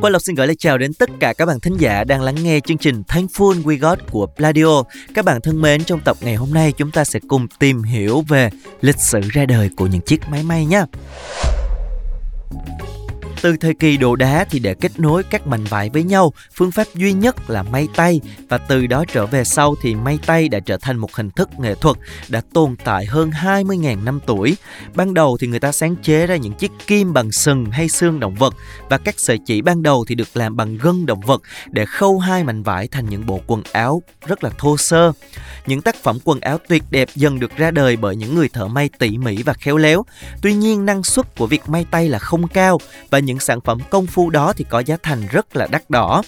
Quang Lộc xin gửi lời chào đến tất cả các bạn thính giả đang lắng nghe chương trình Thankful We Got của Pladio. Các bạn thân mến, trong tập ngày hôm nay chúng ta sẽ cùng tìm hiểu về lịch sử ra đời của những chiếc máy may nhé. Từ thời kỳ đồ đá thì để kết nối các mảnh vải với nhau, phương pháp duy nhất là may tay và từ đó trở về sau thì may tay đã trở thành một hình thức nghệ thuật đã tồn tại hơn 20.000 năm tuổi. Ban đầu thì người ta sáng chế ra những chiếc kim bằng sừng hay xương động vật và các sợi chỉ ban đầu thì được làm bằng gân động vật để khâu hai mảnh vải thành những bộ quần áo rất là thô sơ. Những tác phẩm quần áo tuyệt đẹp dần được ra đời bởi những người thợ may tỉ mỉ và khéo léo. Tuy nhiên năng suất của việc may tay là không cao và những sản phẩm công phu đó thì có giá thành rất là đắt đỏ.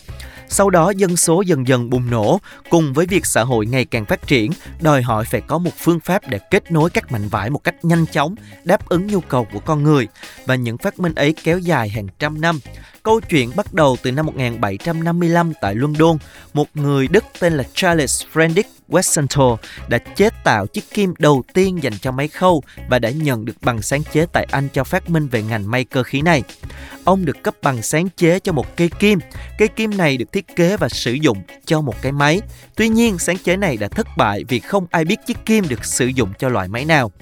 Sau đó dân số dần dần bùng nổ, cùng với việc xã hội ngày càng phát triển, đòi hỏi phải có một phương pháp để kết nối các mảnh vải một cách nhanh chóng, đáp ứng nhu cầu của con người. Và những phát minh ấy kéo dài hàng trăm năm. Câu chuyện bắt đầu từ năm 1755 tại London, một người Đức tên là Charles Frederick Westonto đã chế tạo chiếc kim đầu tiên dành cho máy khâu và đã nhận được bằng sáng chế tại Anh cho phát minh về ngành may cơ khí này. Ông được cấp bằng sáng chế cho một cây kim. Cây kim này được thiết kế và sử dụng cho một cái máy. Tuy nhiên, sáng chế này đã thất bại vì không ai biết chiếc kim được sử dụng cho loại máy nào.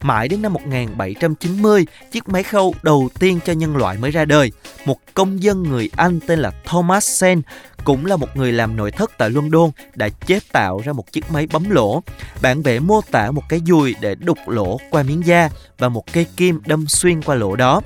Mãi đến năm 1790, chiếc máy khâu đầu tiên cho nhân loại mới ra đời. Một công dân người Anh tên là Thomas Sen cũng là một người làm nội thất tại London đã chế tạo ra một chiếc máy bấm lỗ. Bản vẽ mô tả một cái dùi để đục lỗ qua miếng da và một cây kim đâm xuyên qua lỗ đó.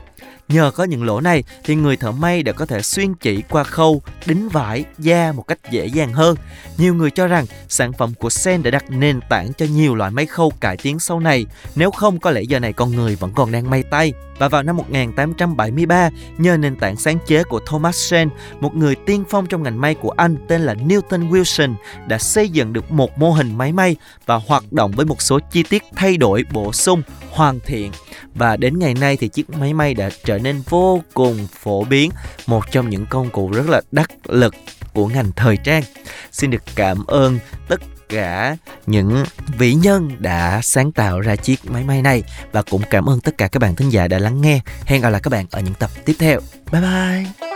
Nhờ có những lỗ này thì người thợ may đã có thể xuyên chỉ qua khâu, đính vải, da một cách dễ dàng hơn. Nhiều người cho rằng sản phẩm của Sen đã đặt nền tảng cho nhiều loại máy khâu cải tiến sau này. Nếu không có lẽ giờ này con người vẫn còn đang may tay. Và vào năm 1873, nhờ nền tảng sáng chế của Thomas Sen, một người tiên phong trong ngành may của Anh tên là Newton Wilson đã xây dựng được một mô hình máy may và hoạt động với một số chi tiết thay đổi, bổ sung, hoàn thiện. Và đến ngày nay thì chiếc máy may đã trở nên vô cùng phổ biến, một trong những công cụ rất là đắc lực của ngành thời trang. Xin được cảm ơn tất cả những vĩ nhân đã sáng tạo ra chiếc máy may này và cũng cảm ơn tất cả các bạn thính giả đã lắng nghe. Hẹn gặp lại các bạn ở những tập tiếp theo. Bye bye.